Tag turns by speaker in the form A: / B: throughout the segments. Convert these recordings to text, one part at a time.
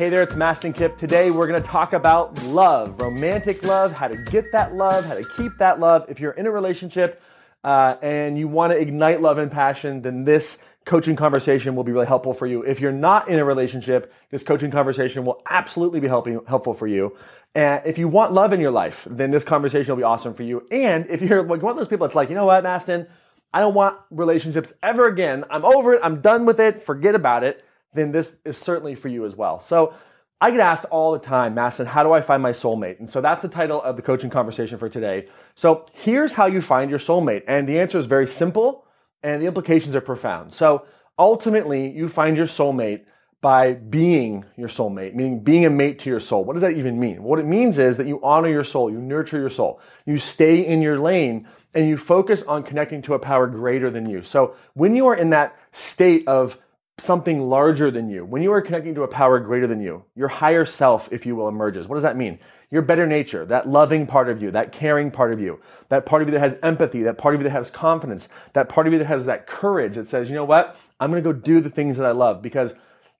A: Hey there, it's Mastin Kipp. Today we're gonna talk about love, romantic love, how to get that love, how to keep that love. If you're in a relationship uh, and you wanna ignite love and passion, then this coaching conversation will be really helpful for you. If you're not in a relationship, this coaching conversation will absolutely be helping, helpful for you. And if you want love in your life, then this conversation will be awesome for you. And if you're one of those people that's like, you know what, Mastin, I don't want relationships ever again. I'm over it. I'm done with it. Forget about it then this is certainly for you as well. So I get asked all the time, Mastin, how do I find my soulmate? And so that's the title of the coaching conversation for today. So here's how you find your soulmate. And the answer is very simple and the implications are profound. So ultimately, you find your soulmate by being your soulmate, meaning being a mate to your soul. What does that even mean? What it means is that you honor your soul, you nurture your soul, you stay in your lane, and you focus on connecting to a power greater than you. So when you are in that state of something larger than you, when you are connecting to a power greater than you, your higher self, if you will, emerges. What does that mean? Your better nature, that loving part of you, that caring part of you, that part of you that has empathy, that part of you that has confidence, that part of you that has that courage that says, you know what? I'm going to go do the things that I love because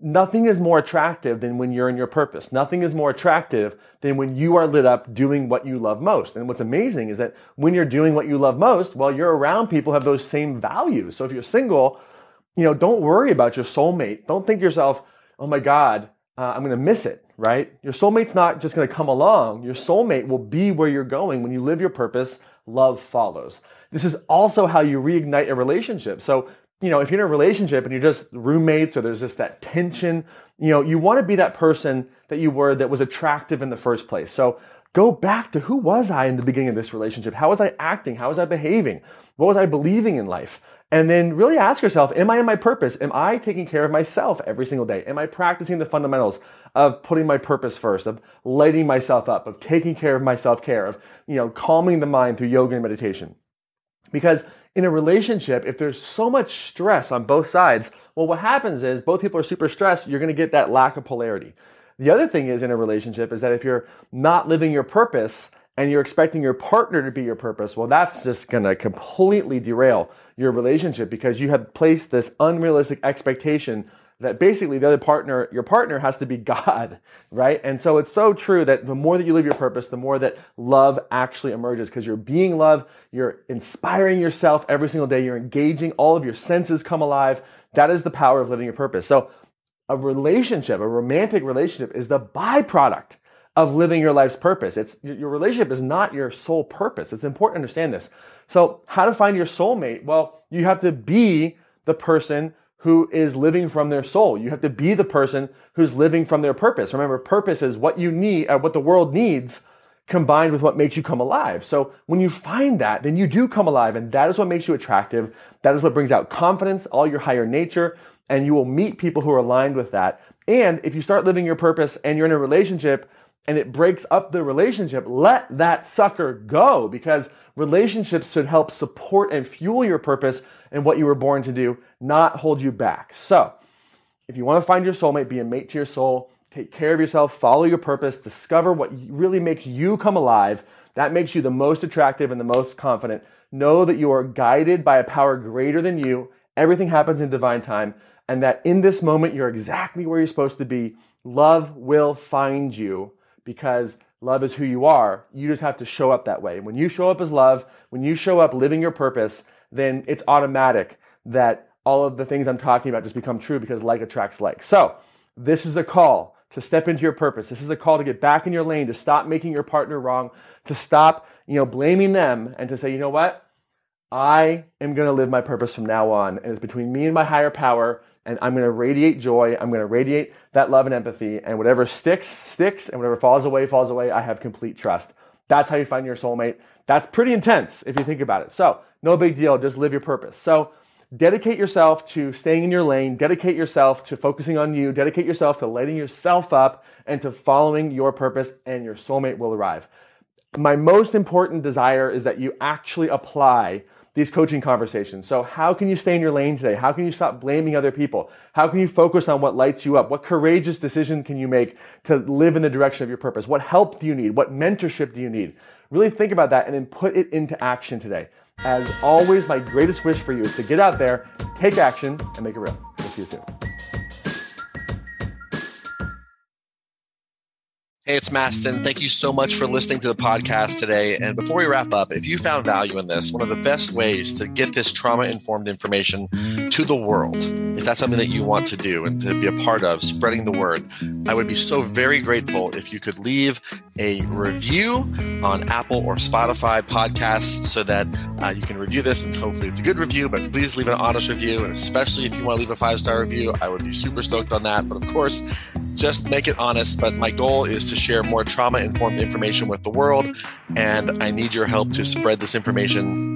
A: nothing is more attractive than when you're in your purpose. Nothing is more attractive than when you are lit up doing what you love most. And what's amazing is that when you're doing what you love most, well, you're around people have those same values. So if you're single, you know, don't worry about your soulmate. Don't think to yourself, oh my God, uh, I'm going to miss it, right? Your soulmate's not just going to come along. Your soulmate will be where you're going. When you live your purpose, love follows. This is also how you reignite a relationship. So, you know, if you're in a relationship and you're just roommates or there's just that tension, you know, you want to be that person that you were that was attractive in the first place. So go back to who was I in the beginning of this relationship? How was I acting? How was I behaving? What was I believing in life? And then really ask yourself, am I in my purpose? Am I taking care of myself every single day? Am I practicing the fundamentals of putting my purpose first, of lighting myself up, of taking care of my self-care, of, you know, calming the mind through yoga and meditation? Because in a relationship, if there's so much stress on both sides, well, what happens is both people are super stressed, you're going to get that lack of polarity. The other thing is in a relationship is that if you're not living your purpose, and you're expecting your partner to be your purpose, well, that's just gonna completely derail your relationship because you have placed this unrealistic expectation that basically the other partner, your partner has to be God, right? And so it's so true that the more that you live your purpose, the more that love actually emerges because you're being love, you're inspiring yourself every single day, you're engaging, all of your senses come alive. That is the power of living your purpose. So a relationship, a romantic relationship is the byproduct of living your life's purpose. It's your relationship is not your sole purpose. It's important to understand this. So, how to find your soulmate? Well, you have to be the person who is living from their soul. You have to be the person who's living from their purpose. Remember, purpose is what you need, uh, what the world needs combined with what makes you come alive. So when you find that, then you do come alive and that is what makes you attractive. That is what brings out confidence, all your higher nature, and you will meet people who are aligned with that. And if you start living your purpose and you're in a relationship and it breaks up the relationship, let that sucker go because relationships should help support and fuel your purpose and what you were born to do, not hold you back. So, if you want to find your soulmate, be a mate to your soul, take care of yourself, follow your purpose, discover what really makes you come alive, that makes you the most attractive and the most confident. Know that you are guided by a power greater than you. Everything happens in divine time, and that in this moment, you're exactly where you're supposed to be. Love will find you because love is who you are. You just have to show up that way. When you show up as love, when you show up living your purpose, then it's automatic that all of the things I'm talking about just become true because like attracts like. So, this is a call to step into your purpose. This is a call to get back in your lane, to stop making your partner wrong, to stop, you know, blaming them and to say, "You know what? I am going to live my purpose from now on. And it's between me and my higher power and I'm going to radiate joy. I'm going to radiate that love and empathy. And whatever sticks, sticks, and whatever falls away, falls away. I have complete trust. That's how you find your soulmate. That's pretty intense if you think about it. So, no big deal. Just live your purpose. So, dedicate yourself to staying in your lane. Dedicate yourself to focusing on you. Dedicate yourself to lighting yourself up and to following your purpose, and your soulmate will arrive. My most important desire is that you actually apply these coaching conversations. So, how can you stay in your lane today? How can you stop blaming other people? How can you focus on what lights you up? What courageous decision can you make to live in the direction of your purpose? What help do you need? What mentorship do you need? Really think about that and then put it into action today. As always, my greatest wish for you is to get out there, take action, and make it real. We'll see you soon.
B: Hey, it's Mastin. Thank you so much for listening to the podcast today. And before we wrap up, if you found value in this, one of the best ways to get this trauma informed information to the world, if that's something that you want to do and to be a part of, spreading the word, I would be so very grateful if you could leave a review on Apple or Spotify podcasts so that uh, you can review this. And hopefully it's a good review, but please leave an honest review. And especially if you want to leave a five star review, I would be super stoked on that. But of course, just make it honest. But my goal is to share more trauma informed information with the world. And I need your help to spread this information.